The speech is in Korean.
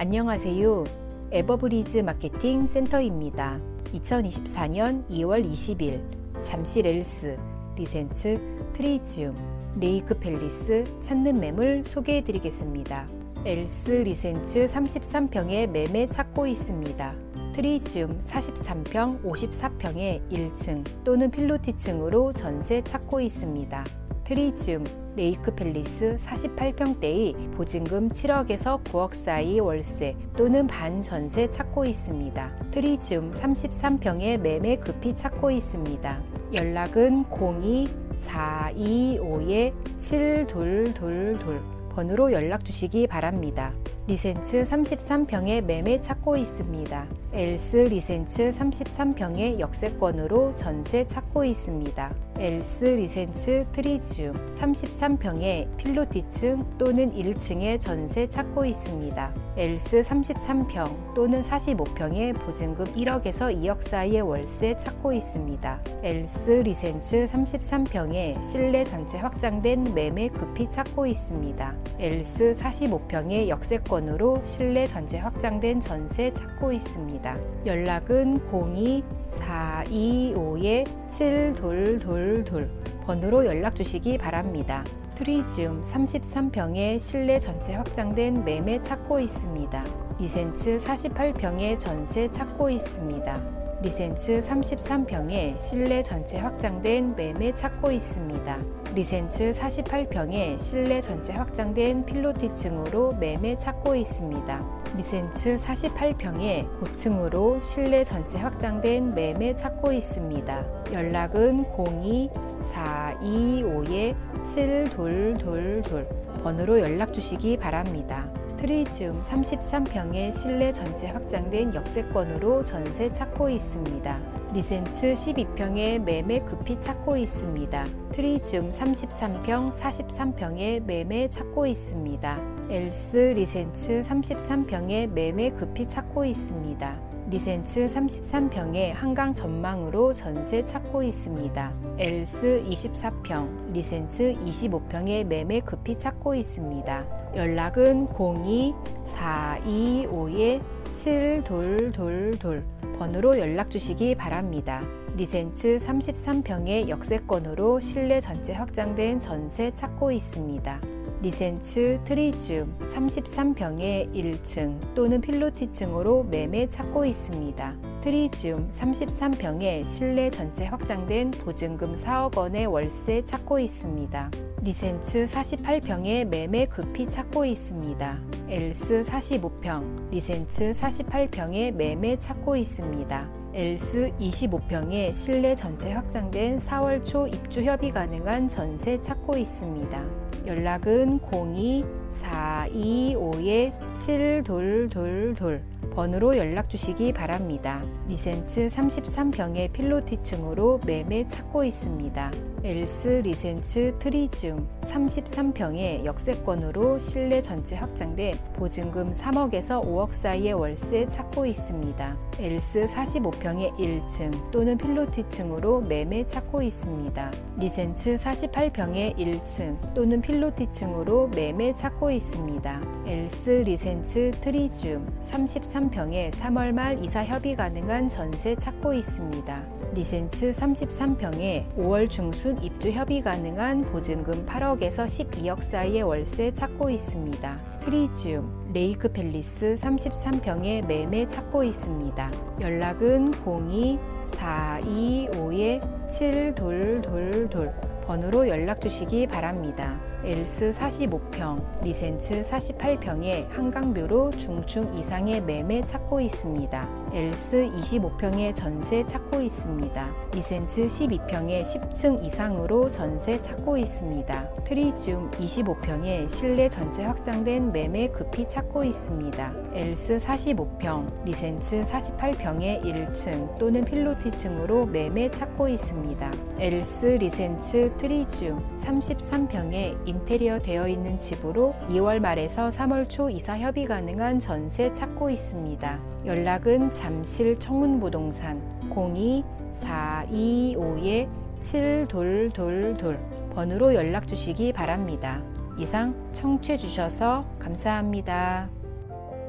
안녕하세요. 에버브리즈 마케팅 센터입니다. 2024년 2월 20일 잠실 엘스, 리센츠, 트리지움, 레이크 팰리스 찾는 매물 소개해 드리겠습니다. 엘스 리센츠 33평에 매매 찾고 있습니다. 트리지움 43평, 54평에 1층 또는 필로티층으로 전세 찾고 있습니다. 트리지움 레이크 팰리스 48평대의 보증금 7억에서 9억 사이 월세 또는 반전세 찾고 있습니다. 트리지움 33평에 매매 급히 찾고 있습니다. 연락은 02-425-7222 번호로 연락 주시기 바랍니다. 리센츠 33평에 매매 찾고 있습니다. 엘스 리센츠 33평의 역세권으로 전세 찾고 있습니다. 엘스 리센츠 트리지움 33평에 필로티층 또는 1층에 전세 찾고 있습니다. 엘스 33평 또는 45평에 보증금 1억에서 2억 사이의 월세 찾고 있습니다. 엘스 리센츠 33평에 실내 전체 확장된 매매 급히 찾고 있습니다. 엘스 45평의 역세권 으로 실내 전체 확장된 전세 찾고 있습니다. 연락은 02-425-7222 번호로 연락 주시기 바랍니다. 트리지움 33평의 실내 전체 확장된 매매 찾고 있습니다. 리센츠 48평의 전세 찾고 있습니다. 리센츠 33평에 실내 전체 확장된 매매 찾고 있습니다. 리센츠 48평에 실내 전체 확장된 필로티층으로 매매 찾고 있습니다. 리센츠 48평에 고층으로 실내 전체 확장된 매매 찾고 있습니다. 연락은 02-425-7222 번호로 연락 주시기 바랍니다. 트리지움 33평의 실내 전체 확장된 역세권으로 전세 찾고 있습니다. 리센츠 12평에 매매 급히 찾고 있습니다. 트리지움 33평, 43평에 매매 찾고 있습니다. 엘스 리센츠 33평에 매매 급히 찾고 있습니다. 리센츠 33평에 한강 전망으로 전세 찾고 있습니다. 엘스 24평, 리센츠 25평에 매매 급히 찾고 있습니다. 연락은 02-425-7222 번호로 연락 주시기 바랍니다. 리센츠 33평의 역세권으로 실내 전체 확장된 전세 찾고 있습니다. 리센츠 트리지움 33평의 1층 또는 필로티층으로 매매 찾고 있습니다. 트리지움 33평에 실내 전체 확장된 보증금 4억 원의 월세 찾고 있습니다. 리센츠 48평에 매매 급히 찾고 있습니다. 엘스 45평, 리센츠 48평에 매매 찾고 있습니다. 엘스 25평에 실내 전체 확장된 4월 초 입주 협의 가능한 전세 찾고 있습니다. 연락은 02-425-7222 번호로 연락 주시기 바랍니다. 리센츠 33평의 필로티층으로 매매 찾고 있습니다. 엘스 리센츠 트리지움 33평의 역세권으로 실내 전체 확장된 보증금 3억에서 5억 사이의 월세 찾고 있습니다. 엘스 45평의 1층 또는 필로티층으로 매매 찾고 있습니다. 리센츠 48평의 1층 또는 필로티층으로 매매 찾고 있습니다. 엘스 리센츠 33 평에 3월 말 이사 협의 가능한 전세 찾고 있습니다. 리센츠 33평에 5월 중순 입주 협의 가능한 보증금 8억에서 12억 사이의 월세 찾고 있습니다. 트리지움, 레이크 팰리스 33평에 매매 찾고 있습니다. 연락은 02-425-7222 번호로 연락 주시기 바랍니다. 엘스 45평, 리센츠 48평에 한강 view로 중층 이상의 매매 찾고 있습니다. 엘스 25평에 전세 찾고 있습니다. 리센츠 12평에 10층 이상으로 전세 찾고 있습니다. 트리지움 25평에 실내 전체 확장된 매매 급히 찾고 있습니다. 엘스 45평, 리센츠 48평에 1층 또는 필로티층으로 매매 찾고 있습니다. 엘스 리센츠 트리지움 33평에 인테리어 되어 있는 집으로 2월 말에서 3월 초 이사 협의 가능한 전세 찾고 있습니다. 연락은 잠실 청운부동산 02-425-7222 번호로 연락 주시기 바랍니다. 이상 청취해 주셔서 감사합니다.